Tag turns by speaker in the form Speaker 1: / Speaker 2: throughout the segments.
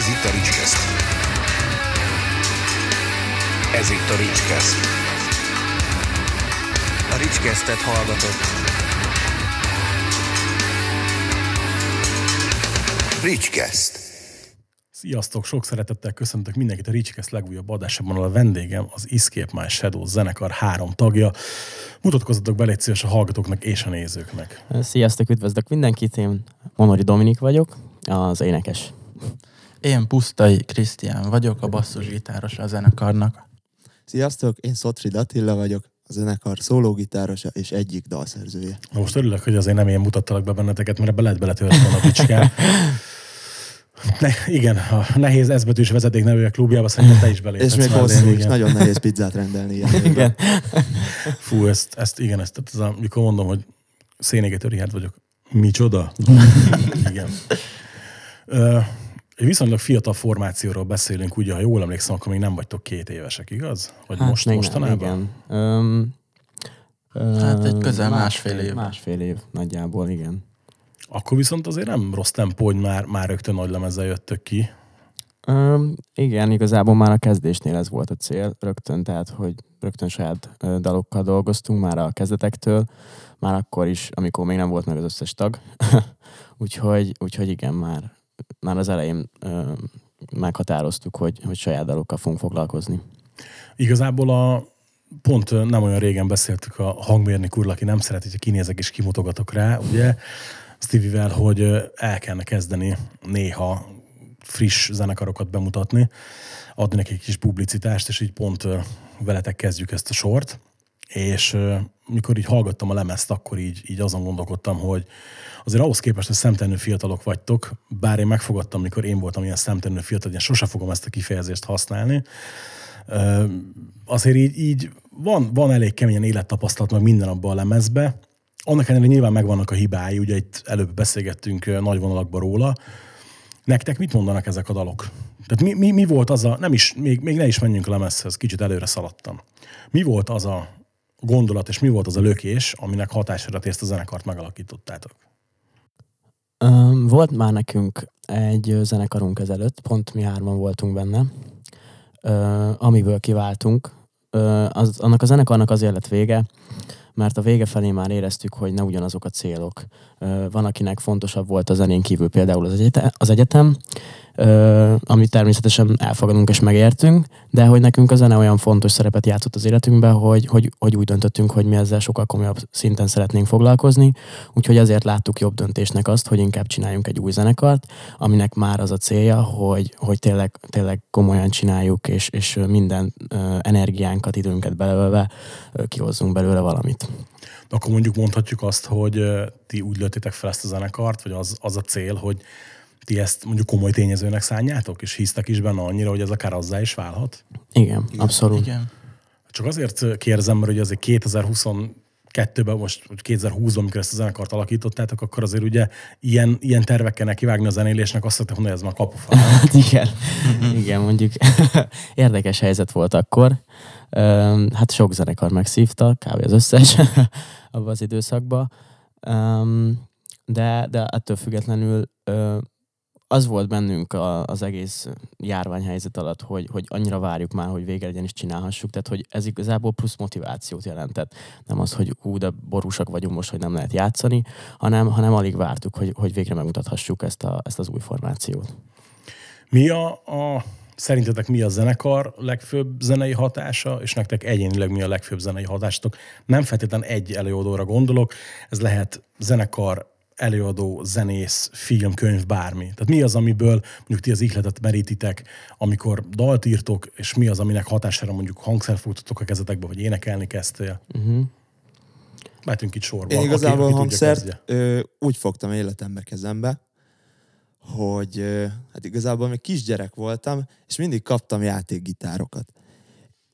Speaker 1: Ez itt a Ricskeszt. Ez itt a Ricskeszt. A Ricskesztet hallgatott. Ricskeszt.
Speaker 2: Sziasztok, sok szeretettel köszöntök mindenkit a Ricskeszt legújabb adásában, ahol a vendégem az Escape My Shadow zenekar három tagja. Mutatkozzatok be légy szíves a hallgatóknak és a nézőknek.
Speaker 3: Sziasztok, üdvözlök mindenkit, én Monori Dominik vagyok, az énekes.
Speaker 4: Én Pusztai Krisztián vagyok, a basszusgitáros a zenekarnak.
Speaker 5: Sziasztok, én Szotrid Attila vagyok, a zenekar szólógitárosa és egyik dalszerzője.
Speaker 2: Na most örülök, hogy azért nem ilyen mutattalak be benneteket, mert ebbe lehet beletölteni a picskán. Ne, igen, a nehéz ezbetűs vezeték nevű klubjába szerintem te is beléphetsz.
Speaker 5: És még hosszú is,
Speaker 2: igen.
Speaker 5: nagyon nehéz pizzát rendelni. Ilyen
Speaker 3: Igen.
Speaker 2: Fú, ezt, ezt igen, ezt, ez a, mikor mondom, hogy szénégető Richard vagyok. Micsoda? igen. Ö, egy viszonylag fiatal formációról beszélünk, ugye, ha jól emlékszem, akkor még nem vagytok két évesek, igaz? Vagy hát most,
Speaker 3: még
Speaker 2: mostanában?
Speaker 3: Igen. Öm,
Speaker 4: Hát egy
Speaker 3: öm,
Speaker 4: közel másfél év.
Speaker 3: Másfél év nagyjából, igen.
Speaker 2: Akkor viszont azért nem rossz tempó, hogy már, már rögtön nagy lemezzel jöttök ki.
Speaker 3: Öm, igen, igazából már a kezdésnél ez volt a cél, rögtön, tehát, hogy rögtön saját dalokkal dolgoztunk már a kezdetektől, már akkor is, amikor még nem volt meg az összes tag. úgyhogy, úgyhogy igen, már, már az elején ö, meghatároztuk, hogy, hogy saját dalokkal fogunk foglalkozni.
Speaker 2: Igazából a pont nem olyan régen beszéltük a hangmérnök úrral, aki nem szereti, hogy kinézek és kimutogatok rá, ugye, Stevie-vel, hogy el kellene kezdeni néha friss zenekarokat bemutatni, adni neki egy kis publicitást, és így pont veletek kezdjük ezt a sort. És mikor így hallgattam a lemezt, akkor így, így azon gondolkodtam, hogy azért ahhoz képest, hogy szemtelenül fiatalok vagytok, bár én megfogadtam, mikor én voltam ilyen szemtelenül fiatal, én sose fogom ezt a kifejezést használni, azért így, így van, van elég keményen élettapasztalat, meg minden abban a lemezbe. Annak ellenére nyilván megvannak a hibái, ugye itt előbb beszélgettünk nagy vonalakban róla. Nektek mit mondanak ezek a dalok? Tehát mi, mi, mi volt az a, nem is, még, még ne is menjünk a lemezhez, kicsit előre szaladtam. Mi volt az a gondolat, és mi volt az a lökés, aminek hatására ti ezt a zenekart megalakítottátok?
Speaker 3: Volt már nekünk egy zenekarunk ezelőtt, pont mi hárman voltunk benne, amiből kiváltunk. Az, annak a zenekarnak azért lett vége, mert a vége felé már éreztük, hogy ne ugyanazok a célok. Van, akinek fontosabb volt a zenén kívül például az egyetem, az egyetem amit természetesen elfogadunk és megértünk, de hogy nekünk a zene olyan fontos szerepet játszott az életünkben, hogy, hogy, hogy úgy döntöttünk, hogy mi ezzel sokkal komolyabb szinten szeretnénk foglalkozni, úgyhogy azért láttuk jobb döntésnek azt, hogy inkább csináljunk egy új zenekart, aminek már az a célja, hogy, hogy tényleg, tényleg komolyan csináljuk, és, és minden energiánkat, időnket belőle kihozzunk belőle valamit.
Speaker 2: Akkor mondjuk mondhatjuk azt, hogy ti úgy lőttétek fel ezt a zenekart, vagy az, az a cél, hogy ti ezt mondjuk komoly tényezőnek szánjátok, és hisztek is benne annyira, hogy ez akár azzá is válhat?
Speaker 3: Igen, Igen abszolút.
Speaker 4: Igen.
Speaker 2: Csak azért kérdezem, mert ugye azért 2022-ben, most vagy 2020-ban, amikor ezt a zenekart alakítottátok, akkor azért ugye ilyen, ilyen tervekkel nekivágni a zenélésnek, azt szokták mondani, hogy ez már kapufa.
Speaker 3: Hát igen, igen, mondjuk érdekes helyzet volt akkor. Hát sok zenekar megszívta, kb. az összes abban az időszakban. De, de ettől függetlenül az volt bennünk a, az egész járványhelyzet alatt, hogy, hogy annyira várjuk már, hogy végre legyen is csinálhassuk, tehát hogy ez igazából plusz motivációt jelentett. Nem az, hogy ú, de borúsak vagyunk most, hogy nem lehet játszani, hanem, hanem alig vártuk, hogy, hogy végre megmutathassuk ezt, a, ezt az új formációt.
Speaker 2: Mi a, a szerintetek mi a zenekar legfőbb zenei hatása, és nektek egyénileg mi a legfőbb zenei hatásatok? Nem feltétlenül egy előadóra gondolok, ez lehet zenekar, előadó, zenész, film, könyv, bármi. Tehát mi az, amiből mondjuk ti az ihletet merítitek, amikor dalt írtok, és mi az, aminek hatására mondjuk hangszert fogtatok a kezetekbe, vagy énekelni kezdtél?
Speaker 3: Uh-huh.
Speaker 2: Mehetünk itt sorba.
Speaker 5: Én igazából
Speaker 2: aki
Speaker 5: hangszert ö, úgy fogtam életembe kezembe, hogy ö, hát igazából még kisgyerek voltam, és mindig kaptam játékgitárokat.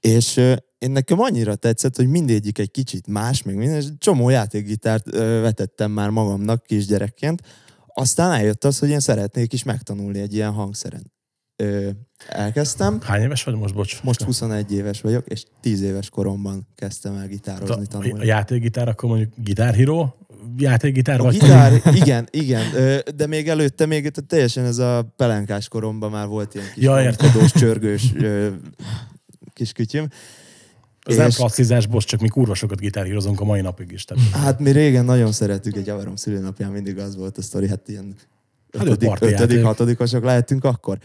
Speaker 5: És én nekem annyira tetszett, hogy mindegyik egy kicsit más, még minden, és csomó játékgitárt vetettem már magamnak kisgyerekként. Aztán eljött az, hogy én szeretnék is megtanulni egy ilyen hangszeren. Ö, elkezdtem,
Speaker 2: Hány éves vagy most, bocs?
Speaker 5: most 21 éves vagyok, és 10 éves koromban kezdtem el gitározni,
Speaker 2: a, a
Speaker 5: tanulni.
Speaker 2: játékgitár, akkor mondjuk Guitar Hero játékgitár
Speaker 5: A
Speaker 2: vagy?
Speaker 5: gitár, igen, igen, de még előtte még itt teljesen ez a pelenkás koromban már volt ilyen kis
Speaker 2: Ja,
Speaker 5: csörgős kis kütyüm.
Speaker 2: Ez nem
Speaker 5: És-
Speaker 2: klasszizás, bocs, csak mi kurva sokat gitárhírozunk a mai napig is. Tehát.
Speaker 5: Hát mi régen nagyon szerettük, egy javarom szülőnapján mindig az volt a sztori, hát ilyen
Speaker 2: Hát
Speaker 5: ötödik,
Speaker 2: parti
Speaker 5: ötödik, hatodikosok lehetünk akkor.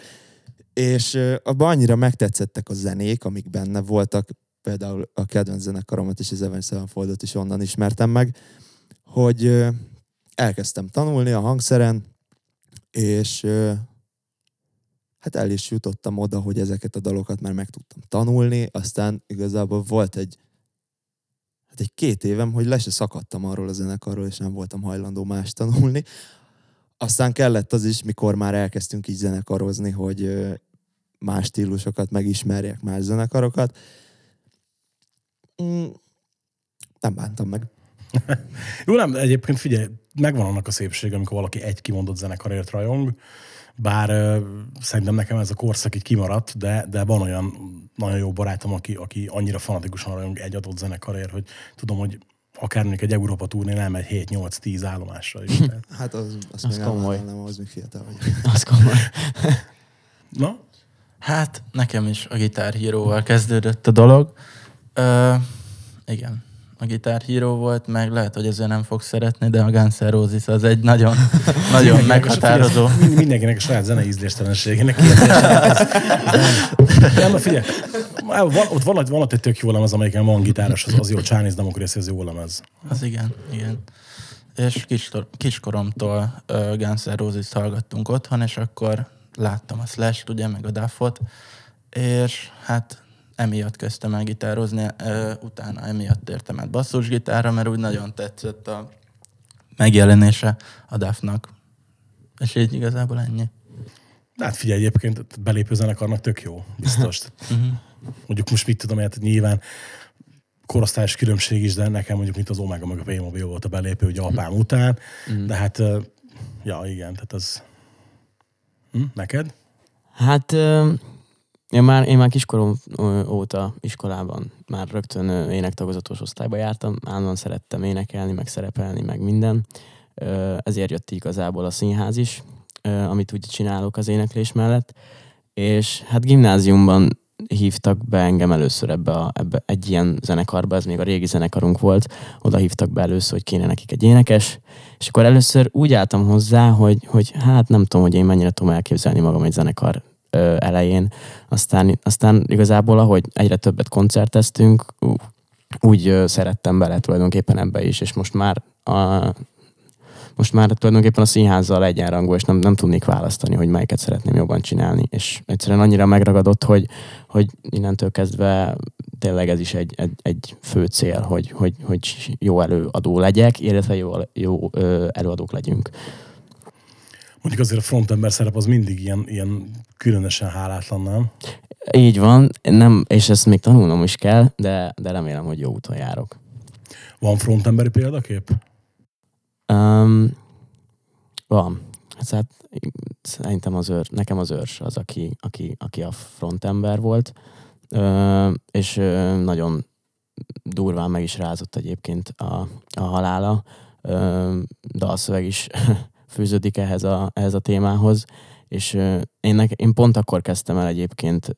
Speaker 5: És abban annyira megtetszettek a zenék, amik benne voltak, például a kedvenc zenekaromat és az Evans Sevenfoldot is onnan ismertem meg, hogy elkezdtem tanulni a hangszeren, és hát el is jutottam oda, hogy ezeket a dalokat már meg tudtam tanulni, aztán igazából volt egy hát egy két évem, hogy le se szakadtam arról a zenekarról, és nem voltam hajlandó más tanulni. Aztán kellett az is, mikor már elkezdtünk így zenekarozni, hogy más stílusokat megismerjek, más zenekarokat. Mm, nem bántam meg.
Speaker 2: Jó, nem, egyébként figyelj, megvan annak a szépsége, amikor valaki egy kimondott zenekarért rajong, bár szerintem nekem ez a korszak így kimaradt, de, de van olyan nagyon jó barátom, aki, aki annyira fanatikusan rajong egy adott zenekarért, hogy tudom, hogy akár mondjuk egy Európa turné nem egy 7-8-10 állomásra is. Tehát-
Speaker 5: Hát az,
Speaker 3: Az
Speaker 5: még nem
Speaker 3: komoly.
Speaker 5: vállalnám, az még fiatal vagy.
Speaker 3: Az komoly.
Speaker 2: Na,
Speaker 4: Hát nekem is a gitárhíróval kezdődött a dolog. Ö, igen, a gitárhíró volt, meg lehet, hogy ezzel nem fog szeretni, de a Guns N' Roses az egy nagyon, nagyon meghatározó.
Speaker 2: Mind- Mindenkinek a saját zenei ízléstelenségének Nem, figyelj, ott van, van ott egy tök jó lemez, amelyiken van gitáros, az, az jó Chinese Democracy, az jó lemez.
Speaker 4: Az igen, igen. És kiskor, kiskoromtól uh, Guns N' Roses hallgattunk otthon, és akkor láttam a Slash-t, ugye, meg a Duffot, és hát emiatt kezdtem el gitározni, utána emiatt értem át basszusgitárra, mert úgy nagyon tetszett a megjelenése a Duffnak. És így igazából ennyi.
Speaker 2: Hát figyelj, egyébként belépő zenekarnak tök jó, biztos.
Speaker 4: Uh-huh.
Speaker 2: Mondjuk most mit tudom, hát nyilván korosztályos különbség is, de nekem mondjuk mint az Omega meg a Playmobil volt a belépő, ugye apám után, de hát, ja igen, tehát az... Hm? Neked?
Speaker 3: Hát én már, én már kiskorom óta iskolában már rögtön énektagozatos osztályba jártam, állandóan szerettem énekelni, meg szerepelni, meg minden. Ezért jött igazából a színház is, amit úgy csinálok az éneklés mellett. És hát gimnáziumban hívtak be engem először ebbe, a, ebbe egy ilyen zenekarba, ez még a régi zenekarunk volt, oda hívtak be először, hogy kéne nekik egy énekes, és akkor először úgy álltam hozzá, hogy, hogy hát nem tudom, hogy én mennyire tudom elképzelni magam egy zenekar ö, elején. Aztán, aztán igazából, ahogy egyre többet koncerteztünk, úgy szerettem bele tulajdonképpen ebbe is, és most már a, most már tulajdonképpen a színházzal egyenrangú, és nem, nem tudnék választani, hogy melyiket szeretném jobban csinálni. És egyszerűen annyira megragadott, hogy, hogy innentől kezdve tényleg ez is egy, egy, egy fő cél, hogy, hogy, hogy jó előadó legyek, illetve jó, jó előadók legyünk.
Speaker 2: Mondjuk azért a frontember szerep az mindig ilyen, ilyen különösen hálátlan, nem?
Speaker 3: Így van, nem, és ezt még tanulnom is kell, de, de remélem, hogy jó úton járok.
Speaker 2: Van frontemberi példakép?
Speaker 3: Um, van. Hát szerintem az őr, nekem az őrs az, aki, aki, aki a frontember volt, ö, és ö, nagyon durván meg is rázott egyébként a, a halála. Ö, dalszöveg is fűződik ehhez a, ehhez a témához, és én, én pont akkor kezdtem el egyébként,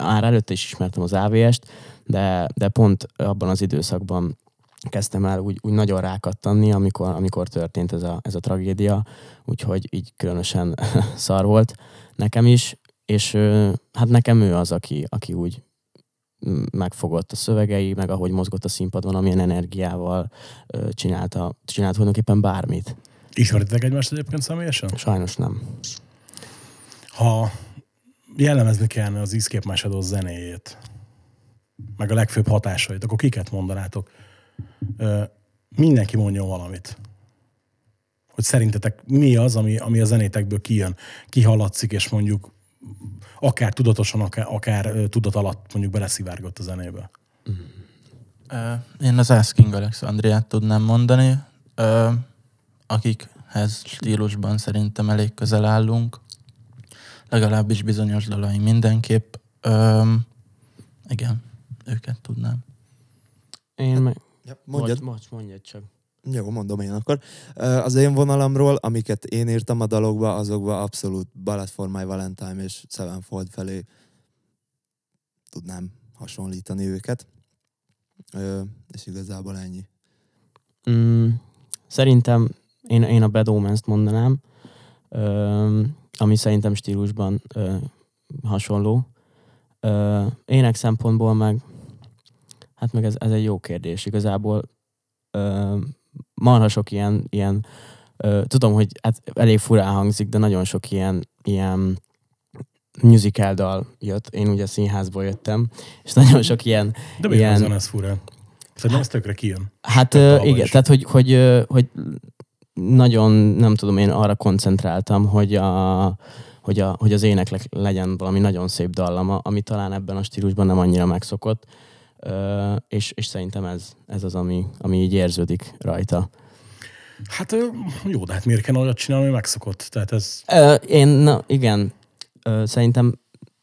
Speaker 3: már előtte is ismertem az AVS-t, de, de pont abban az időszakban kezdtem el úgy, úgy nagyon rákattanni, amikor, amikor történt ez a, ez a tragédia, úgyhogy így különösen szar volt nekem is, és hát nekem ő az, aki, aki úgy megfogott a szövegei, meg ahogy mozgott a színpadon, amilyen energiával csinálta, csinált tulajdonképpen bármit.
Speaker 2: Ismeritek egymást egyébként személyesen?
Speaker 3: Sajnos nem.
Speaker 2: Ha jellemezni kellene az Escape Shadows zenéjét, meg a legfőbb hatásait, akkor kiket mondanátok? Ö, mindenki mondjon valamit. Hogy szerintetek mi az, ami, ami a zenétekből kijön, kihallatszik, és mondjuk akár tudatosan, akár, akár tudat alatt mondjuk beleszivárgott a zenébe.
Speaker 4: Én az Asking Alexandriát tudnám mondani, akikhez stílusban szerintem elég közel állunk. Legalábbis bizonyos dalai mindenképp. Ö, igen, őket tudnám.
Speaker 3: Én meg...
Speaker 5: Ja,
Speaker 3: Mondjad.
Speaker 5: mondjad.
Speaker 3: Bocs, mondjad csak.
Speaker 5: Jó, mondom én akkor. Az én vonalamról, amiket én írtam a dalokba, azokba abszolút Ballad for My Valentine és Sevenfold felé tudnám hasonlítani őket. Ö, és igazából ennyi.
Speaker 3: Mm, szerintem én, én a Bad Omens-t mondanám, ö, ami szerintem stílusban ö, hasonló. Ö, ének szempontból meg, hát meg ez, ez egy jó kérdés. Igazából ö, marha sok ilyen, ilyen ö, tudom, hogy hát elég furán hangzik, de nagyon sok ilyen, ilyen musical dal jött. Én ugye színházból jöttem, és nagyon sok ilyen,
Speaker 2: De miért
Speaker 3: Ilyen-
Speaker 2: ez fura? Szerintem ez tökre kijön.
Speaker 3: Hát
Speaker 2: dalban
Speaker 3: igen,
Speaker 2: is.
Speaker 3: tehát hogy, hogy, hogy nagyon, nem tudom, én arra koncentráltam, hogy, a, hogy, a, hogy az ének legyen valami nagyon szép dallama, ami talán ebben a stílusban nem annyira megszokott, Ö, és, és szerintem ez, ez az, ami, ami így érződik rajta.
Speaker 2: Hát jó, de hát miért kell olyat csinálni, ami megszokott? Tehát ez...
Speaker 3: Ö, én, na, igen, Ö, szerintem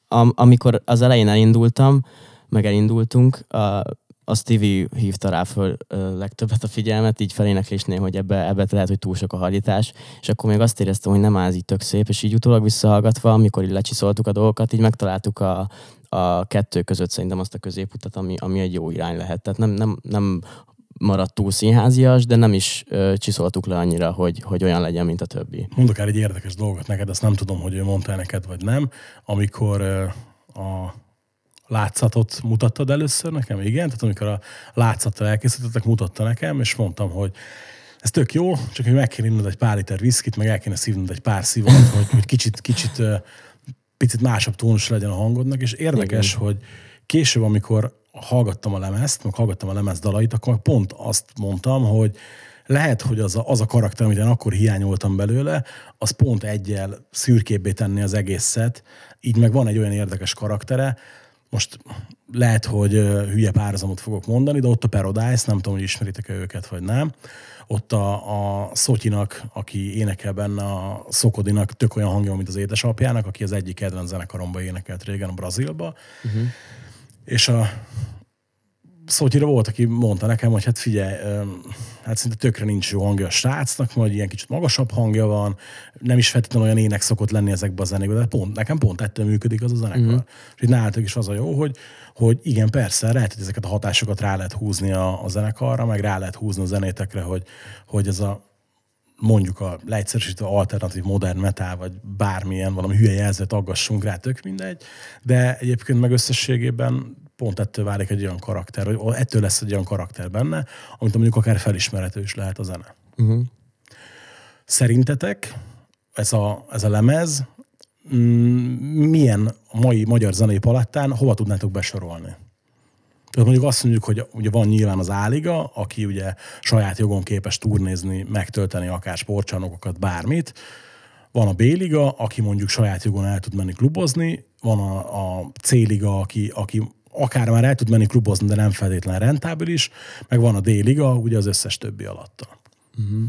Speaker 3: am, amikor az elején elindultam, meg elindultunk, a, a Stevie hívta rá föl legtöbbet a figyelmet, így feléneklésnél, hogy ebbe, ebbe lehet, hogy túl sok a hallítás, és akkor még azt éreztem, hogy nem áll így tök szép, és így utólag visszahallgatva, amikor így lecsiszoltuk a dolgokat, így megtaláltuk a, a kettő között szerintem azt a középutat, ami, ami egy jó irány lehet. Tehát nem, nem, nem maradt túl színházias, de nem is ö, csiszoltuk le annyira, hogy, hogy olyan legyen, mint a többi.
Speaker 2: Mondok el egy érdekes dolgot neked, azt nem tudom, hogy ő mondta neked, vagy nem. Amikor ö, a látszatot mutattad először nekem, igen, tehát amikor a látszattal elkészítettek, mutatta nekem, és mondtam, hogy ez tök jó, csak hogy meg kell innod egy pár liter viszkit, meg el kéne szívnod egy pár szivat, hogy, hogy kicsit, kicsit picit másabb tónus legyen a hangodnak, és érdekes, Igen. hogy később, amikor hallgattam a lemezt, meg hallgattam a lemez dalait, akkor pont azt mondtam, hogy lehet, hogy az a, az a karakter, amit én akkor hiányoltam belőle, az pont egyel szürkébbé tenni az egészet, így meg van egy olyan érdekes karaktere, most lehet, hogy hülye párhuzamot fogok mondani, de ott a Paradise, nem tudom, hogy ismeritek-e őket, vagy nem. Ott a, a Szotyinak, aki énekel benne, a Szokodinak tök olyan hangja, mint az édesapjának, aki az egyik kedvenc zenekaromba énekelt régen a Brazilba. Uh-huh. És a Szotyira volt, aki mondta nekem, hogy hát figyelj, hát szinte tökre nincs jó hangja a srácnak, majd ilyen kicsit magasabb hangja van, nem is feltétlenül olyan ének szokott lenni ezekben a zenékben, de pont, nekem pont ettől működik az a zenekar. Uh-huh. És itt nálatok is az a jó, hogy, hogy igen, persze, lehet, hogy ezeket a hatásokat rá lehet húzni a, a zenekarra, meg rá lehet húzni a zenétekre, hogy, hogy ez a mondjuk a leegyszerűsítő alternatív modern metal, vagy bármilyen valami hülye jelzőt aggassunk rá, tök mindegy, de egyébként meg összességében pont ettől válik egy olyan karakter, vagy ettől lesz egy olyan karakter benne, amit mondjuk akár felismerhető is lehet a zene.
Speaker 3: Uh-huh.
Speaker 2: Szerintetek ez a, ez a lemez mm, milyen a mai magyar zenei palettán, hova tudnátok besorolni? Tehát mondjuk azt mondjuk, hogy ugye van nyilván az Áliga, aki ugye saját jogon képes turnézni, megtölteni akár sportcsarnokokat, bármit. Van a B-liga, aki mondjuk saját jogon el tud menni klubozni, van a, a C-liga, aki, aki akár már el tud menni klubozni, de nem feltétlenül rentábilis, meg van a D-liga, ugye az összes többi alatta. Uh-huh.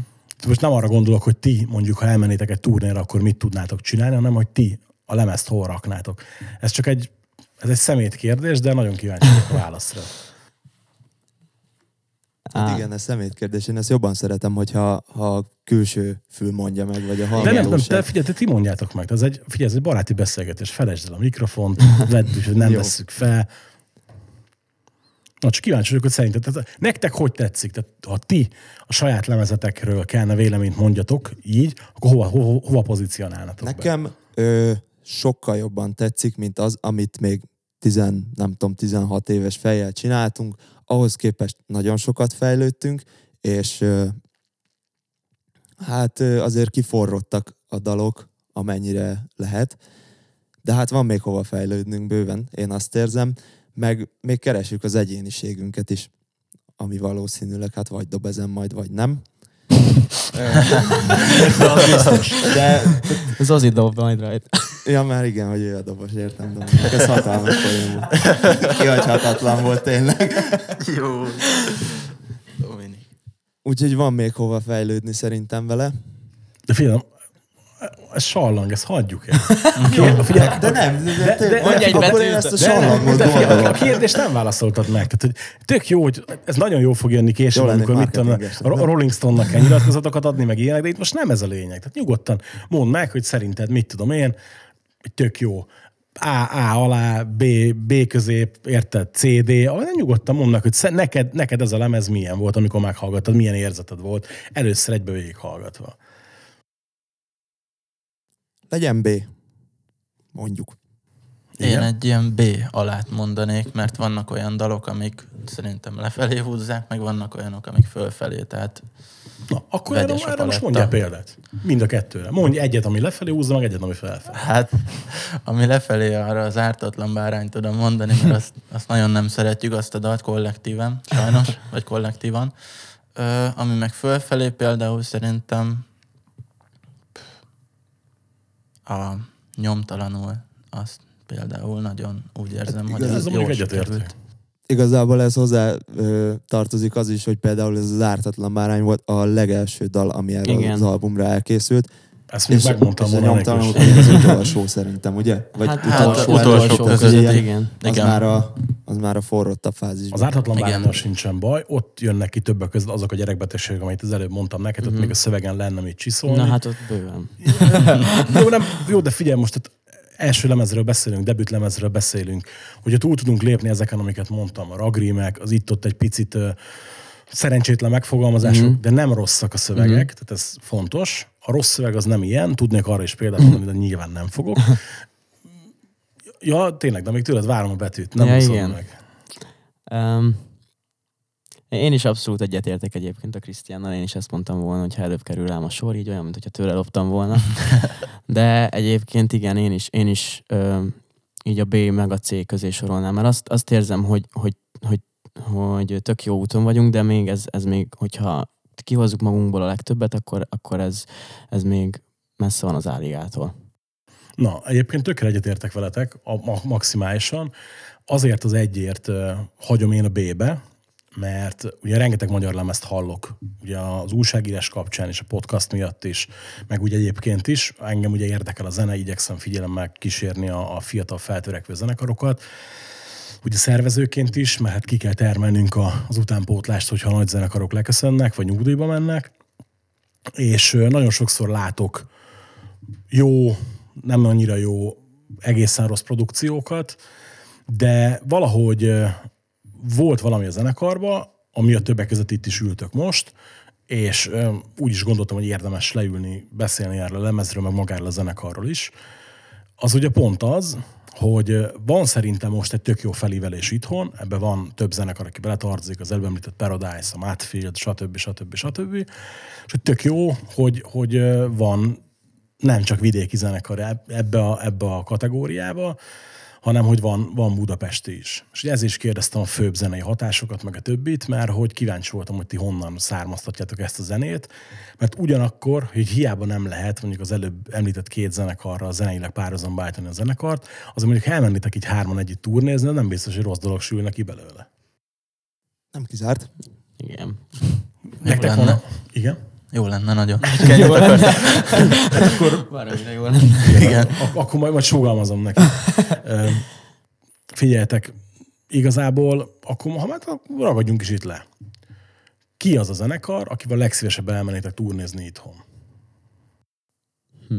Speaker 2: Most nem arra gondolok, hogy ti mondjuk, ha elmennétek egy turnéra, akkor mit tudnátok csinálni, hanem hogy ti a lemezt hol raknátok. Ez csak egy, ez egy szemét kérdés, de nagyon kíváncsi vagyok a válaszra.
Speaker 5: Hát igen, ez szemétkérdés. Én ezt jobban szeretem, hogyha ha a külső fül mondja meg, vagy a
Speaker 2: De nem, nem,
Speaker 5: hallgatóság.
Speaker 2: te figyelj, te ti mondjátok meg. Ez egy, figyelj, ez egy baráti beszélgetés. Felejtsd el a mikrofont, vedd úgy, hogy nem vesszük fel. Na, csak kíváncsi vagyok, hogy szerinted, tehát nektek hogy tetszik? Tehát ha ti a saját lemezetekről kellene véleményt mondjatok így, akkor hova, hova, hova pozícionálnatok be?
Speaker 5: Nekem ö, sokkal jobban tetszik, mint az, amit még 10, nem tudom, 16 éves fejjel csináltunk. Ahhoz képest nagyon sokat fejlődtünk, és ö, hát ö, azért kiforrottak a dalok, amennyire lehet. De hát van még hova fejlődnünk bőven, én azt érzem. Meg még keresjük az egyéniségünket is, ami valószínűleg hát vagy dob ezen majd, vagy nem. De
Speaker 3: Az az dob majd rajta.
Speaker 5: Ja, már igen, hogy ő a dobos, értem, de ez hatalmas poén volt. Kihagyhatatlan volt tényleg.
Speaker 4: Jó. Dominik.
Speaker 5: Úgyhogy van még hova fejlődni szerintem vele.
Speaker 2: De figyelj, Ez sallang, ezt hagyjuk el. Figyelj,
Speaker 5: De nem, de,
Speaker 2: de- de-
Speaker 5: mondj
Speaker 3: egy
Speaker 5: akkor én
Speaker 3: betűt.
Speaker 5: ezt a sallangot
Speaker 2: de figyelj, a kérdést nem válaszoltad meg. Tehát, hogy tök jó, hogy ez nagyon jó fog jönni később,
Speaker 5: Jó
Speaker 2: amikor mit tudom, a Rolling Stone-nak kell nyilatkozatokat adni, meg ilyenek, de itt most nem ez a lényeg. Tehát nyugodtan mondd meg, hogy szerinted mit tudom én, hogy tök jó. A, A alá, B, B közép, érted, C, D, ahol nyugodtan mondd meg, hogy neked, neked ez a lemez milyen volt, amikor meghallgattad, milyen érzeted volt, először egybe végighallgatva.
Speaker 5: Legyen B. Mondjuk.
Speaker 4: Én
Speaker 2: Igen?
Speaker 4: egy ilyen B alát mondanék, mert vannak olyan dalok, amik szerintem lefelé húzzák, meg vannak olyanok, amik fölfelé, tehát
Speaker 2: Na, akkor erre,
Speaker 4: a
Speaker 2: erre most mondjál példát. Mind a kettőre. Mondj egyet, ami lefelé húzza, meg egyet, ami felfelé.
Speaker 4: hát ami lefelé arra az ártatlan bárányt tudom mondani, mert azt, azt nagyon nem szeretjük, azt a dalt kollektíven, sajnos, vagy kollektívan. Ö, ami meg fölfelé például szerintem a nyomtalanul, azt például nagyon úgy érzem, hogy
Speaker 5: igaz,
Speaker 2: Ez
Speaker 4: az
Speaker 2: a
Speaker 4: jó
Speaker 2: mondjuk egyetértünk.
Speaker 4: sikerült.
Speaker 5: Igazából ez hozzá ö, tartozik az is, hogy például ez az ártatlan bárány volt a legelső dal, ami erre
Speaker 3: Igen.
Speaker 5: az albumra elkészült.
Speaker 2: Ezt még megmondtam volna
Speaker 5: pedig az utolsó szerintem, ugye? Vagy
Speaker 3: hát,
Speaker 4: hát
Speaker 3: utolsó,
Speaker 4: utolsó
Speaker 3: utolsó
Speaker 4: között,
Speaker 3: igen.
Speaker 5: az,
Speaker 4: Igen.
Speaker 5: már a, az már a forrottabb fázisban.
Speaker 2: Az ártatlan báránynal sincsen baj, ott jönnek ki többek között azok a gyerekbetegségek, amit az előbb mondtam neked, ott még a szövegen lenne mit csiszolni.
Speaker 3: Na hát ott bőven.
Speaker 2: jó, nem, jó, de figyelj, most ott első lemezről beszélünk, debüt lemezről beszélünk, hogyha túl tudunk lépni ezeken, amiket mondtam, a ragrímek, az itt-ott egy picit szerencsétlen megfogalmazások,
Speaker 3: Mhm.
Speaker 2: mm. de nem rosszak a szövegek, mm. tehát ez fontos. A rossz szöveg az nem ilyen, tudnék arra is példát mondani, de nyilván nem fogok. Ja, tényleg, de még tőled várom a betűt, nem Ja,
Speaker 3: igen.
Speaker 2: meg.
Speaker 3: Um, én is abszolút egyetértek egyébként a Krisztiánnal, én is ezt mondtam volna, hogy ha előbb kerül rám a sor, így olyan, mint hogyha tőle loptam volna. De egyébként igen, én is, én is ö, így a B meg a C közé sorolnám, mert azt, azt érzem, hogy, hogy, hogy, hogy tök jó úton vagyunk, de még ez, ez még, hogyha kihozzuk magunkból a legtöbbet, akkor, akkor ez, ez még messze van az áligától.
Speaker 2: Na, egyébként tökre egyetértek veletek, a, ma, maximálisan. Azért az egyért uh, hagyom én a B-be, mert ugye rengeteg magyar lemezt hallok, ugye az újságírás kapcsán és a podcast miatt is, meg ugye egyébként is. Engem ugye érdekel a zene, igyekszem figyelemmel kísérni a, a fiatal feltörekvő zenekarokat. Ugye szervezőként is, mert hát ki kell termelnünk a, az utánpótlást, hogyha a nagy zenekarok leköszönnek, vagy nyugdíjba mennek. És nagyon sokszor látok jó, nem annyira jó, egészen rossz produkciókat, de valahogy volt valami a zenekarba, ami a többek között itt is ültök most, és úgy is gondoltam, hogy érdemes leülni, beszélni erről a lemezről, meg magáról a zenekarról is. Az ugye pont az, hogy van szerintem most egy tök jó felívelés itthon, ebben van több zenekar, aki beletartozik, az előbb említett Paradise, a Matfield, stb. stb. stb. És hogy tök jó, hogy, hogy van nem csak vidéki zenekar eb- ebbe a, ebbe a kategóriába, hanem hogy van, van Budapesti is. És ugye ezért is kérdeztem a főbb zenei hatásokat, meg a többit, mert hogy kíváncsi voltam, hogy ti honnan származtatjátok ezt a zenét, mert ugyanakkor, hogy hiába nem lehet mondjuk az előbb említett két zenekarra zeneileg párhuzamba állítani a zenekart, az mondjuk ha elmennétek így hárman együtt turnézni, nem biztos, hogy rossz dolog sülne ki belőle.
Speaker 5: Nem kizárt.
Speaker 3: Igen.
Speaker 2: Nektek van- Igen?
Speaker 4: Jó lenne nagyon.
Speaker 3: Jó lenne. Baromira jó lenne.
Speaker 2: Igen. Ak- akkor majd, majd sugalmazom neki. Figyeljetek, igazából akkor ha már ragadjunk is itt le. Ki az a zenekar, akivel legszívesebben elmennétek turnézni itthon?
Speaker 3: Hm.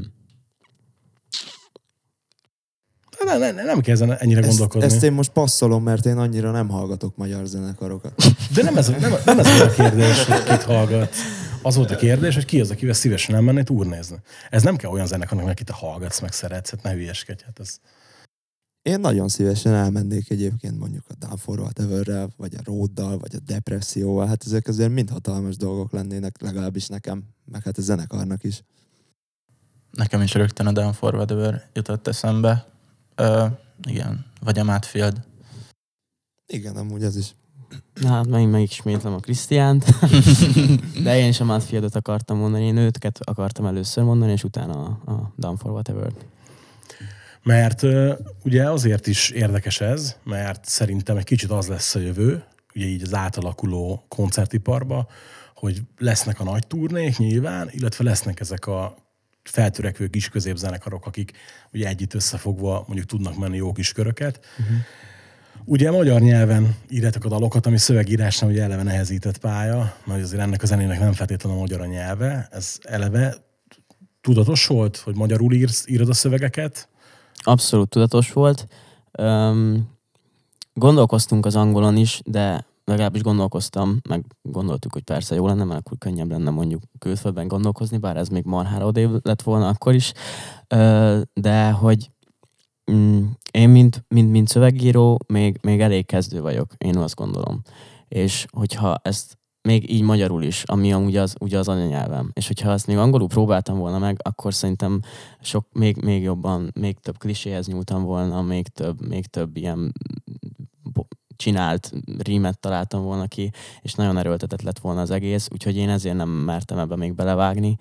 Speaker 2: Ne, ne, ne, nem kell ezen ennyire
Speaker 5: Ezt,
Speaker 2: gondolkodni.
Speaker 5: ezt én most passzolom, mert én annyira nem hallgatok magyar zenekarokat.
Speaker 2: De nem ez, nem, nem ez a kérdés, hogy kit hallgat. Az volt a kérdés, hogy ki az, akivel szívesen elmennél turnézni. Ez nem kell olyan zenekarnak, akit te hallgatsz, meg szeretsz, hát ne hülyeskedj. Hát ez...
Speaker 5: Én nagyon szívesen elmennék egyébként mondjuk a Down for Whatever-rel, vagy a Róddal, vagy a Depresszióval. Hát ezek azért mind hatalmas dolgok lennének, legalábbis nekem, meg hát a zenekarnak is.
Speaker 4: Nekem is rögtön a Down for Whatever jutott eszembe. Ö, igen, vagy a Matfield.
Speaker 5: Igen, amúgy az is.
Speaker 3: Na hát meg, megismétlem a Krisztiánt. De én is a Matfieldot akartam mondani, én őket akartam először mondani, és utána a, a Down for whatever
Speaker 2: Mert ugye azért is érdekes ez, mert szerintem egy kicsit az lesz a jövő, ugye így az átalakuló koncertiparba, hogy lesznek a nagy turnék nyilván, illetve lesznek ezek a feltörekvő kis középzenekarok, akik ugye együtt összefogva mondjuk tudnak menni jó kis köröket. Uh-huh. Ugye magyar nyelven írjátok a dalokat, ami szövegírásnál ugye eleve nehezített pálya, mert azért ennek a zenének nem feltétlenül a magyar a nyelve. Ez eleve tudatos volt, hogy magyarul írsz, írod a szövegeket?
Speaker 3: Abszolút tudatos volt. Um, gondolkoztunk az angolon is, de legalábbis gondolkoztam, meg gondoltuk, hogy persze jó lenne, mert akkor könnyebb lenne mondjuk külföldben gondolkozni, bár ez még marhára odév lett volna akkor is. De hogy mm, én, mint, mint, mint szövegíró, még, még elég kezdő vagyok, én azt gondolom. És hogyha ezt még így magyarul is, ami amúgy az, ugye az anyanyelvem. És hogyha ezt még angolul próbáltam volna meg, akkor szerintem sok, még, még jobban, még több kliséhez nyúltam volna, még több, még több ilyen csinált rímet találtam volna ki, és nagyon erőltetett lett volna az egész, úgyhogy én ezért nem mertem ebbe még belevágni.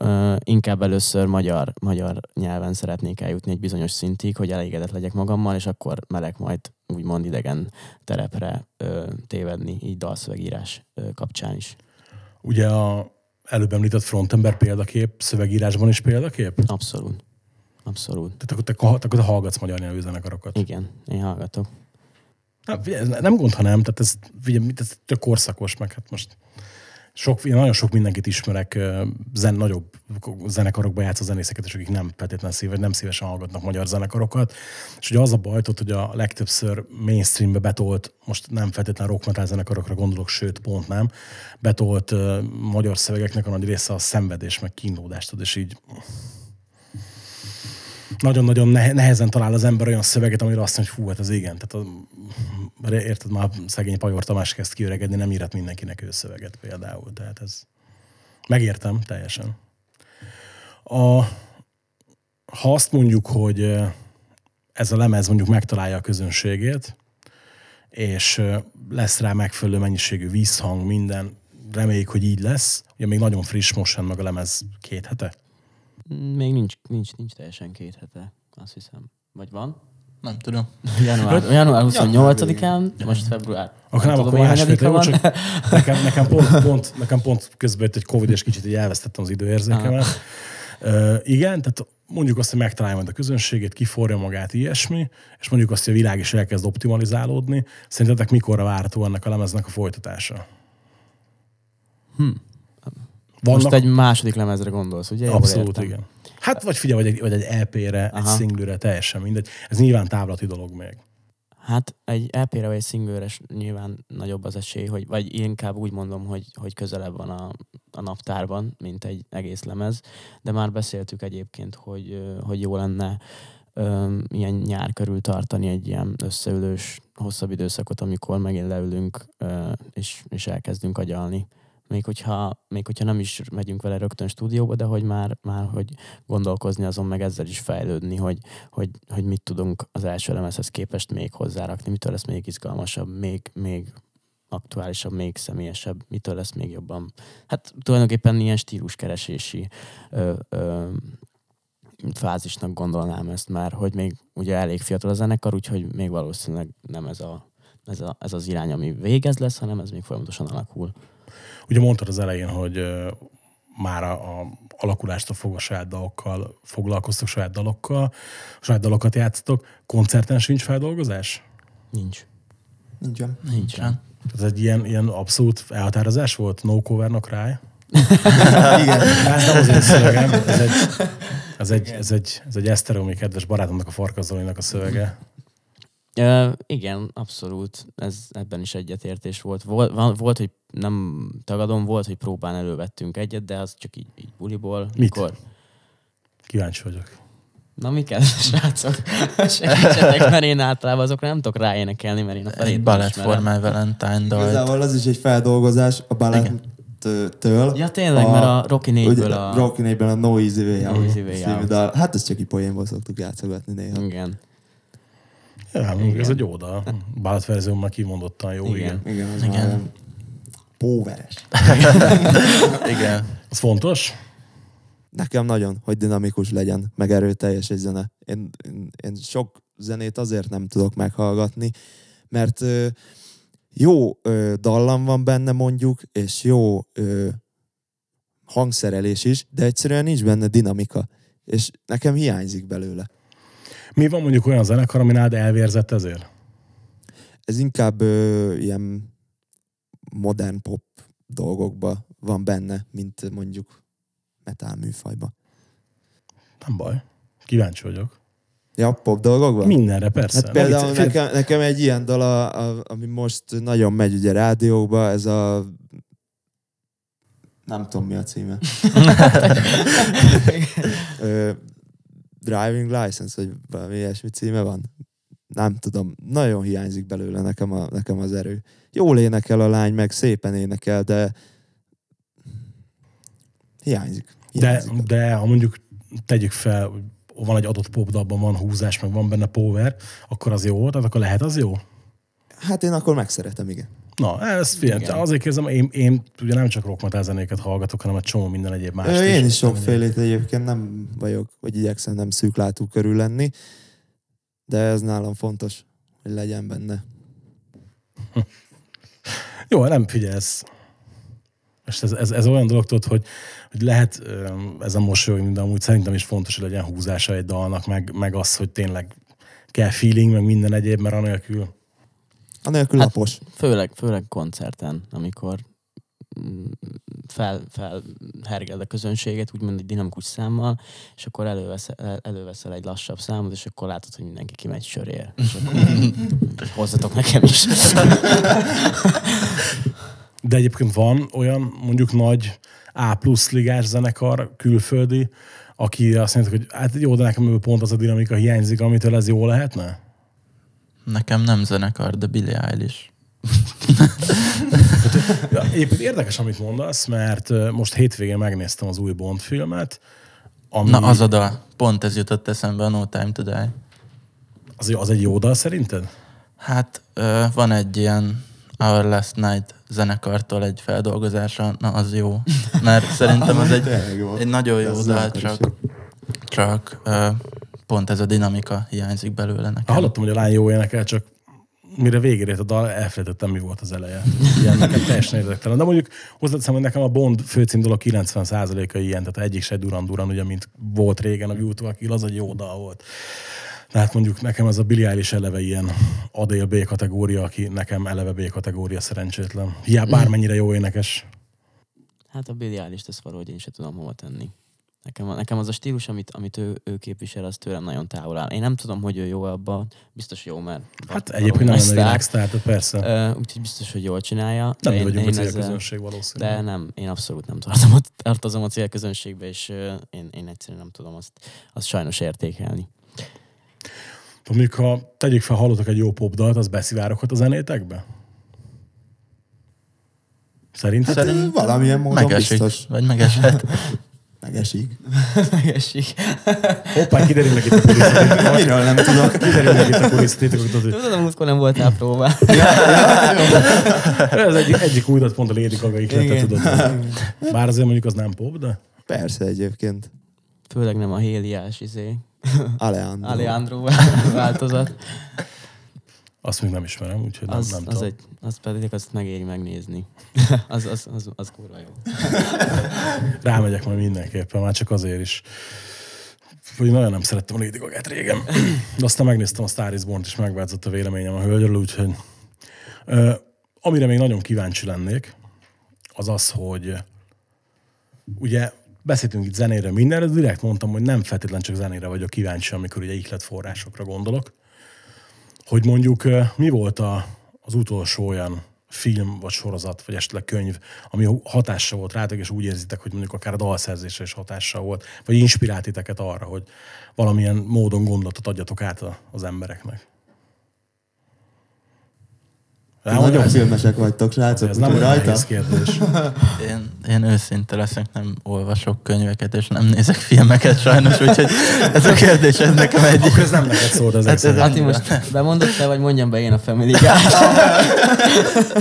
Speaker 3: Uh, inkább először magyar, magyar nyelven szeretnék eljutni egy bizonyos szintig, hogy elégedett legyek magammal, és akkor melek majd úgymond idegen terepre uh, tévedni, így dalszövegírás uh, kapcsán is.
Speaker 2: Ugye a előbb említett frontember példakép, szövegírásban is példakép?
Speaker 3: Abszolút. Abszolút.
Speaker 2: Tehát akkor te, akkor te hallgatsz magyar nyelvű zenekarokat?
Speaker 3: Igen, én hallgatok.
Speaker 2: Na, figyelj, nem gond, ha nem, tehát ez, figyelj, ez tök korszakos, meg hát most sok, én nagyon sok mindenkit ismerek, zen, nagyobb zenekarokban játszó zenészeket, és akik nem feltétlenül szíves, nem szívesen hallgatnak magyar zenekarokat. És ugye az a baj, hogy a legtöbbször mainstreambe betolt, most nem feltétlenül rock metal zenekarokra gondolok, sőt, pont nem, betolt uh, magyar szövegeknek a nagy része a szenvedés, meg kínlódást, és így nagyon-nagyon nehezen talál az ember olyan szöveget, amire azt mondja, hogy hú, hát az igen. Tehát a, érted, már szegény Pajor Tamás kezd kiöregedni, nem írat mindenkinek ő szöveget például. Tehát ez megértem teljesen. A, ha azt mondjuk, hogy ez a lemez mondjuk megtalálja a közönségét, és lesz rá megfelelő mennyiségű vízhang, minden, reméljük, hogy így lesz. Ugye még nagyon friss most meg a lemez két hete.
Speaker 3: Még nincs, nincs, nincs teljesen két hete, azt hiszem. Vagy van?
Speaker 4: Nem tudom.
Speaker 3: Január, január 28-án, most február.
Speaker 2: Akkor nem, akkor másfél jó, csak nekem, nekem, pont, pont, nekem pont közben jött egy Covid, és kicsit így elvesztettem az időérzékemet. Uh, igen, tehát mondjuk azt, hogy megtalálja majd a közönségét, kiforja magát, ilyesmi, és mondjuk azt, hogy a világ is elkezd optimalizálódni. Szerintetek mikorra várható ennek a lemeznek a folytatása?
Speaker 3: Hm. Vannak... Most egy második lemezre gondolsz, ugye?
Speaker 2: Abszolút, igen. Hát vagy figyelj, vagy egy, vagy egy EP-re, Aha. egy singlőre, teljesen mindegy. Ez nyilván távlati dolog még.
Speaker 3: Hát egy EP-re vagy egy singlőre nyilván nagyobb az esély, hogy, vagy inkább úgy mondom, hogy, hogy közelebb van a, a naptárban, mint egy egész lemez, de már beszéltük egyébként, hogy, hogy jó lenne um, ilyen nyár körül tartani egy ilyen összeülős, hosszabb időszakot, amikor megint leülünk, uh, és, és elkezdünk agyalni még hogyha, még hogyha nem is megyünk vele rögtön stúdióba, de hogy már, már hogy gondolkozni azon, meg ezzel is fejlődni, hogy, hogy, hogy mit tudunk az első lemezhez képest még hozzárakni, mitől lesz még izgalmasabb, még, még aktuálisabb, még személyesebb, mitől lesz még jobban. Hát tulajdonképpen ilyen stíluskeresési ö, ö, fázisnak gondolnám ezt már, hogy még ugye elég fiatal a zenekar, úgyhogy még valószínűleg nem ez, a, ez, a, ez az irány, ami végez lesz, hanem ez még folyamatosan alakul.
Speaker 2: Ugye mondtad az elején, hogy már a, a alakulástól fogva saját dalokkal foglalkoztok, saját dalokkal, saját dalokat játszatok. Koncerten sincs feldolgozás?
Speaker 3: Nincs.
Speaker 5: Nincsen.
Speaker 3: Nincsen.
Speaker 2: Ez egy ilyen, ilyen abszolút elhatározás volt? No cover, no cry?
Speaker 5: Igen.
Speaker 2: Ez nem az én szövegem. Ez egy, ez egy, ez egy, ez egy Eszteromi kedves barátomnak, a Farkazolinak a szövege.
Speaker 3: Uh, igen, abszolút. Ez, ebben is egyetértés volt. Volt, volt, hogy nem tagadom, volt, hogy próbán elővettünk egyet, de az csak így, így buliból.
Speaker 2: Mit? Mikor? Kíváncsi vagyok.
Speaker 3: Na mi kell, srácok? Segítsetek, mert én általában azokra nem tudok ráénekelni, mert én a felét
Speaker 4: Ballet Formáj Valentine dal.
Speaker 5: Igazából az is egy feldolgozás a balett től.
Speaker 3: Ja tényleg, a, mert a Rocky négyből a...
Speaker 5: Rocky négyből a No Easy Way
Speaker 3: Out. No Easy Way Out.
Speaker 5: Hát ezt csak így poénból szoktuk játszogatni néha.
Speaker 3: Igen.
Speaker 2: Ja, igen. ez egy jó dal. Ballet verzióban kimondottan jó, igen.
Speaker 5: Igen, igen. Az igen. Póveres.
Speaker 4: igen.
Speaker 2: Ez fontos?
Speaker 5: Nekem nagyon, hogy dinamikus legyen, meg erőteljes egy zene. Én, én, én sok zenét azért nem tudok meghallgatni, mert ö, jó ö, dallam van benne mondjuk, és jó ö, hangszerelés is, de egyszerűen nincs benne dinamika. És nekem hiányzik belőle.
Speaker 2: Mi van mondjuk olyan zenekar, ami nálad elvérzett ezért?
Speaker 5: Ez inkább ö, ilyen modern pop dolgokba van benne, mint mondjuk metal műfajba.
Speaker 2: Nem baj. Kíváncsi vagyok.
Speaker 5: Ja, pop dolgokban?
Speaker 2: Mindenre persze.
Speaker 5: Hát például nekem, nekem egy ilyen dal, a, a, ami most nagyon megy ugye rádiókba, ez a... Nem tudom mi a címe. Ö, driving license, vagy valami ilyesmi címe van. Nem tudom, nagyon hiányzik belőle nekem, a, nekem az erő. Jól énekel a lány, meg szépen énekel, de hiányzik.
Speaker 2: De,
Speaker 5: hiányzik.
Speaker 2: de ha mondjuk tegyük fel, van egy adott popdalban van húzás, meg van benne power, akkor az jó, tehát akkor lehet az jó?
Speaker 5: Hát én akkor megszeretem, igen.
Speaker 2: Na, ez figyelj, azért kérdezem, én, én ugye nem csak rock metal zenéket hallgatok, hanem egy csomó minden egyéb más.
Speaker 5: Ö, Én is sokfélét egyébként nem vagyok, vagy igyekszem nem szűklátú körül lenni, de ez nálam fontos, hogy legyen benne.
Speaker 2: Jó, nem figyelsz. És ez, ez, ez olyan dolog, tudod, hogy, hogy lehet öm, ezen mosolyogni, de amúgy szerintem is fontos, hogy legyen húzása egy dalnak, meg, meg az, hogy tényleg kell feeling, meg minden egyéb, mert anélkül
Speaker 5: Anélkül
Speaker 3: Hát-
Speaker 5: lapos.
Speaker 3: Főleg, főleg koncerten, amikor mm, fel, felhergeld a közönséget, úgymond egy dinamikus számmal, és akkor előveszel, előveszel egy lassabb számot, és akkor látod, hogy mindenki kimegy sörér. És akkor hozzatok nekem is.
Speaker 2: De egyébként van olyan mondjuk nagy A plusz ligás zenekar, külföldi, aki azt mondja, hogy hát jó, de nekem pont az a dinamika hiányzik, amitől ez jó lehetne?
Speaker 4: Nekem nem zenekar, de Billie Eilish.
Speaker 2: Ja, egyébként érdekes, amit mondasz, mert most hétvégén megnéztem az új Bond filmet, ami
Speaker 4: Na az a dal. Pont ez jutott eszembe a No Time to Die.
Speaker 2: az, az egy jó dal szerinted?
Speaker 4: Hát van egy ilyen Our Last Night zenekartól egy feldolgozása, na az jó. Mert szerintem az egy, egy nagyon jó dal, csak, csak pont ez a dinamika hiányzik belőle nekem.
Speaker 2: Hallottam, hogy a lány jó énekel, csak mire végére a dal, elfelejtettem, mi volt az eleje. Ilyen nekem teljesen érdektelen. De mondjuk hozzáteszem, hogy nekem a Bond főcím dolog 90%-a ilyen, tehát egyik se Duran Duran, ugye, mint volt régen a Beautiful Kill, az egy jó dal volt. Tehát mondjuk nekem ez a Billie Eilish eleve ilyen Adél B kategória, aki nekem eleve B kategória szerencsétlen. Hiába bármennyire jó énekes.
Speaker 3: Hát a Billie Eilish-t ezt valahogy én sem tudom hova tenni. Nekem, nekem az a stílus, amit, amit ő, ő képvisel, az tőlem nagyon távol áll. Én nem tudom, hogy ő jó abban. Biztos jó, mert...
Speaker 2: Hát egyébként nem
Speaker 3: nagy
Speaker 2: világsztár, persze.
Speaker 3: Ö, Úgyhogy biztos, hogy jól csinálja.
Speaker 2: Nem
Speaker 3: De
Speaker 2: mi vagyunk a
Speaker 3: ezzel-
Speaker 2: célközönség valószínűleg.
Speaker 3: De nem, én abszolút nem tartom, a- tartozom a célközönségbe, és ö, én, én egyszerűen nem tudom azt, azt sajnos értékelni.
Speaker 2: Mondjuk, ha tegyük fel, hallotok egy jó popdalt, az beszivároghat a zenétekbe? Szerinted?
Speaker 5: Hát
Speaker 4: Szerintem
Speaker 5: valamilyen módon
Speaker 4: Megesik,
Speaker 5: biztos.
Speaker 4: vagy megeshet.
Speaker 5: Megesik.
Speaker 3: Megesik.
Speaker 2: Hoppá, kiderülnek itt a kulisszatitkok.
Speaker 5: Miről nem tudok.
Speaker 2: Kiderülnek itt a kulisszatitkok. tudod,
Speaker 3: a múltkor nem voltál próbál.
Speaker 2: Ez egyik, egyik újdat pont a Lady Gaga ihlete,
Speaker 3: Igen.
Speaker 2: tudod. Bár azért mondjuk az nem pop, de
Speaker 5: Persze egyébként.
Speaker 3: Főleg nem a héliás izé,
Speaker 5: Alejandro.
Speaker 3: Alejandro változat.
Speaker 2: Azt még nem ismerem, úgyhogy nem,
Speaker 3: Az,
Speaker 2: nem
Speaker 3: az,
Speaker 2: tudom.
Speaker 3: egy, az pedig azt megéri megnézni. Az, az, az, az kurva jó.
Speaker 2: Rámegyek majd mindenképpen, már csak azért is. Hogy nagyon nem szerettem a Lady Gaga-t régen. De aztán megnéztem a Star is Born-t, és megváltozott a véleményem a hölgyről, úgyhogy... Ö, amire még nagyon kíváncsi lennék, az az, hogy ugye beszéltünk itt zenéről mindenre, de direkt mondtam, hogy nem feltétlenül csak zenére vagyok kíváncsi, amikor ugye ihlet forrásokra gondolok. Hogy mondjuk mi volt a, az utolsó olyan film, vagy sorozat, vagy esetleg könyv, ami hatással volt rátok, és úgy érzitek, hogy mondjuk akár a dalszerzésre is hatással volt, vagy inspirált titeket arra, hogy valamilyen módon gondolatot adjatok át az embereknek.
Speaker 5: Nagyon
Speaker 2: ez,
Speaker 5: filmesek vagytok, srácok.
Speaker 2: ez nem nehéz kérdés.
Speaker 4: Én, én őszinte leszek, nem olvasok könyveket, és nem nézek filmeket sajnos, úgyhogy ez a kérdés, ez nekem egy...
Speaker 2: Akkor ez nem neked szólt ezek
Speaker 4: Hát ez-.
Speaker 3: Ati, most bemondod te, vagy mondjam be én a Family?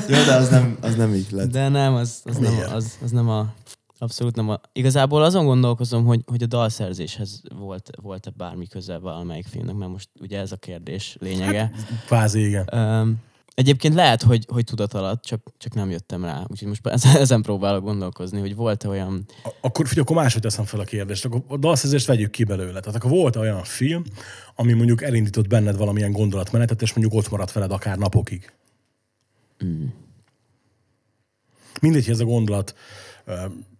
Speaker 5: Jó, de az nem, az nem így lett.
Speaker 3: De nem, az, az, nem, az, az nem a... Abszolút nem a... Igazából azon gondolkozom, hogy, hogy a dalszerzéshez volt, volt-e bármi köze valamelyik filmnek, mert most ugye ez a kérdés lényege.
Speaker 2: Kvázi igen.
Speaker 3: Um, Egyébként lehet, hogy, hogy tudat alatt, csak, csak nem jöttem rá. Úgyhogy most ezen, próbálok gondolkozni, hogy volt-e olyan...
Speaker 2: A- Akkor figyelj, akkor máshogy teszem fel a kérdést. Akkor a dalszerzést vegyük ki belőle. Tehát akkor volt olyan film, ami mondjuk elindított benned valamilyen gondolatmenetet, és mondjuk ott maradt veled akár napokig.
Speaker 3: Mm.
Speaker 2: Mindegy, hogy ez a gondolat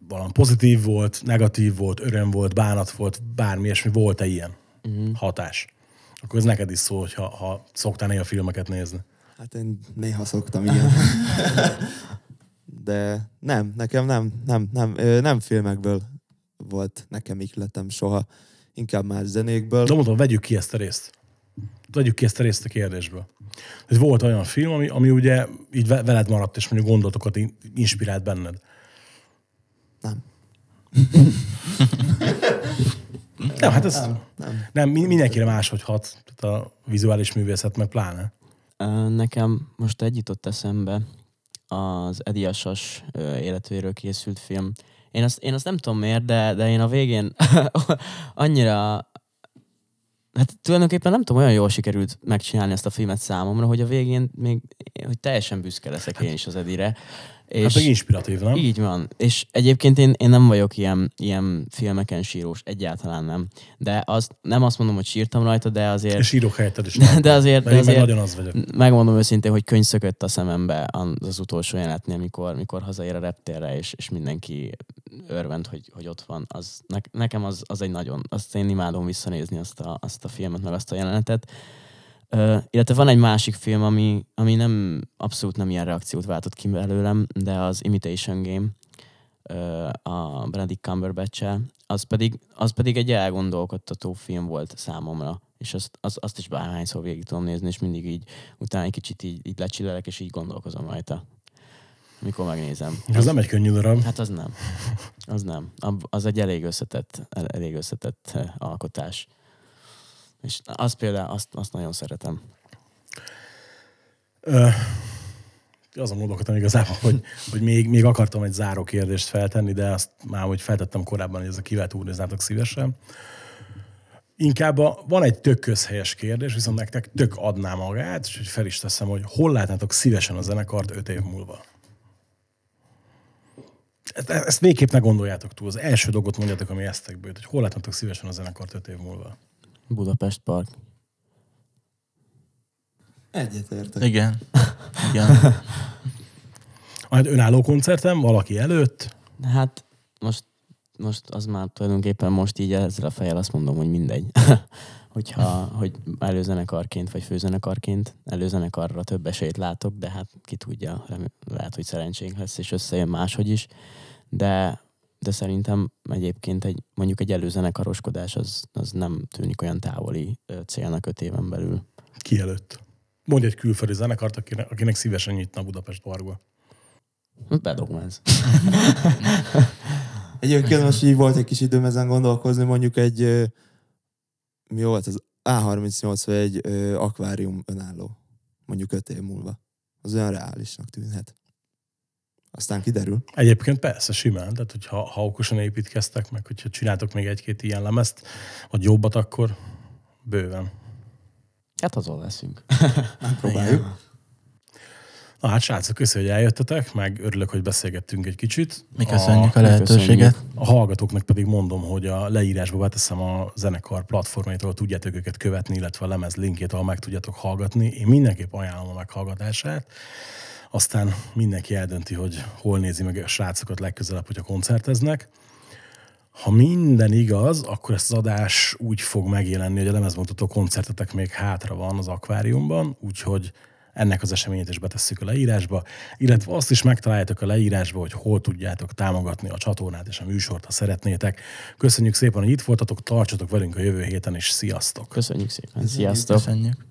Speaker 2: valami pozitív volt, negatív volt, öröm volt, bánat volt, bármi ilyesmi, volt-e ilyen
Speaker 3: Mm.
Speaker 2: hatás? Akkor ez neked is szól, ha, ha szoktál néha filmeket nézni.
Speaker 5: Hát én néha szoktam, igen. De nem, nekem nem, nem, nem, nem filmekből volt nekem ikletem soha. Inkább már zenékből.
Speaker 2: De mondom, vegyük ki ezt a részt. Vegyük ki ezt a részt a kérdésből. Ez volt olyan film, ami, ami ugye így ve- veled maradt, és mondjuk gondolatokat in- inspirált benned.
Speaker 5: Nem.
Speaker 2: Nem, hát ez
Speaker 5: Nem, nem.
Speaker 2: nem, mi- mindenkire máshogy hat, tehát a vizuális művészet meg pláne.
Speaker 3: Nekem most egy jutott eszembe az Edi Asas életéről készült film. Én azt, én azt nem tudom miért, de, de én a végén annyira Hát tulajdonképpen nem tudom, olyan jól sikerült megcsinálni ezt a filmet számomra, hogy a végén még hogy teljesen büszke leszek én is az Edire.
Speaker 2: És hát meg inspiratív, nem?
Speaker 3: Így van. És egyébként én, én nem vagyok ilyen, ilyen filmeken sírós, egyáltalán nem. De azt, nem azt mondom, hogy sírtam rajta, de azért...
Speaker 2: És írok helyetted is.
Speaker 3: De, de azért,
Speaker 2: de
Speaker 3: azért
Speaker 2: nagyon az vagyok.
Speaker 3: megmondom őszintén, hogy könyv szökött a szemembe az utolsó jelenetnél, mikor, mikor hazaér a reptérre, és, és mindenki örvend, hogy, hogy ott van. Az, ne, nekem az, az egy nagyon, azt én imádom visszanézni azt a, azt a filmet, meg azt a jelenetet. Uh, illetve van egy másik film, ami, ami nem abszolút nem ilyen reakciót váltott ki belőlem, de az Imitation Game a Benedict cumberbatch az pedig, az pedig egy elgondolkodtató film volt számomra, és azt, az, azt is bárhányszor végig tudom nézni, és mindig így utána egy kicsit így, így lecsillelek, és így gondolkozom rajta, mikor megnézem.
Speaker 2: Ez nem egy könnyű darab.
Speaker 3: Hát az nem. Az nem. Az egy elég összetett, el- elég összetett eh, alkotás. És az például, azt, azt nagyon szeretem.
Speaker 2: Ö, azon gondolkodtam igazából, hogy, hogy még, még akartam egy záró kérdést feltenni, de azt már, hogy feltettem korábban, hogy ez a kivet úrnéznátok szívesen. Inkább a, van egy tök közhelyes kérdés, viszont nektek tök adná magát, és hogy fel is teszem, hogy hol látnátok szívesen a zenekart öt év múlva? Ezt, ezt végképp ne gondoljátok túl. Az első dolgot mondjátok, ami esztekbe jut, hogy hol látnátok szívesen a zenekart öt év múlva.
Speaker 3: Budapest Park.
Speaker 5: Egyetértek.
Speaker 4: Igen. Igen.
Speaker 2: Majd önálló koncertem, valaki előtt,
Speaker 3: Hát most, most az már tulajdonképpen most így ezzel a fejjel azt mondom, hogy mindegy. Hogyha hogy előzenekarként vagy főzenekarként előzenekarra több esélyt látok, de hát ki tudja, lehet, hogy szerencsénk lesz, és összejön máshogy is. De szerintem egyébként egy, mondjuk egy előzenekaroskodás az, az nem tűnik olyan távoli célnak öt éven belül.
Speaker 2: ki előtt. Mondj egy külföldi zenekart, akinek, akinek szívesen nyitna a Budapest Parkba.
Speaker 3: Bedogom ez.
Speaker 5: Egyébként most így volt egy kis időm ezen gondolkozni, mondjuk egy, mi volt az A38 vagy egy akvárium önálló, mondjuk öt év múlva. Az olyan reálisnak tűnhet. Aztán kiderül.
Speaker 2: Egyébként persze, simán. Tehát, hogyha ha okosan építkeztek, meg hogyha csináltok még egy-két ilyen lemezt, vagy jobbat, akkor bőven.
Speaker 3: Hát azon leszünk.
Speaker 5: Próbáljuk.
Speaker 2: Na hát, srácok, köszönöm, hogy eljöttetek, meg örülök, hogy beszélgettünk egy kicsit.
Speaker 4: Mi köszönjük a,
Speaker 2: A,
Speaker 4: lehetőséget.
Speaker 2: a hallgatóknak pedig mondom, hogy a leírásba beteszem a zenekar platformait, ahol tudjátok őket követni, illetve a lemez linkjét, ahol meg tudjátok hallgatni. Én mindenképp ajánlom a meghallgatását. Aztán mindenki eldönti, hogy hol nézi meg a srácokat legközelebb, hogyha koncerteznek. Ha minden igaz, akkor ezt az adás úgy fog megjelenni, hogy a lemezmutató koncertetek még hátra van az akváriumban, úgyhogy ennek az eseményét is betesszük a leírásba, illetve azt is megtaláljátok a leírásba, hogy hol tudjátok támogatni a csatornát és a műsort, ha szeretnétek. Köszönjük szépen, hogy itt voltatok, tartsatok velünk a jövő héten, és sziasztok!
Speaker 3: Köszönjük szépen. Sziasztok.
Speaker 4: Köszönjük.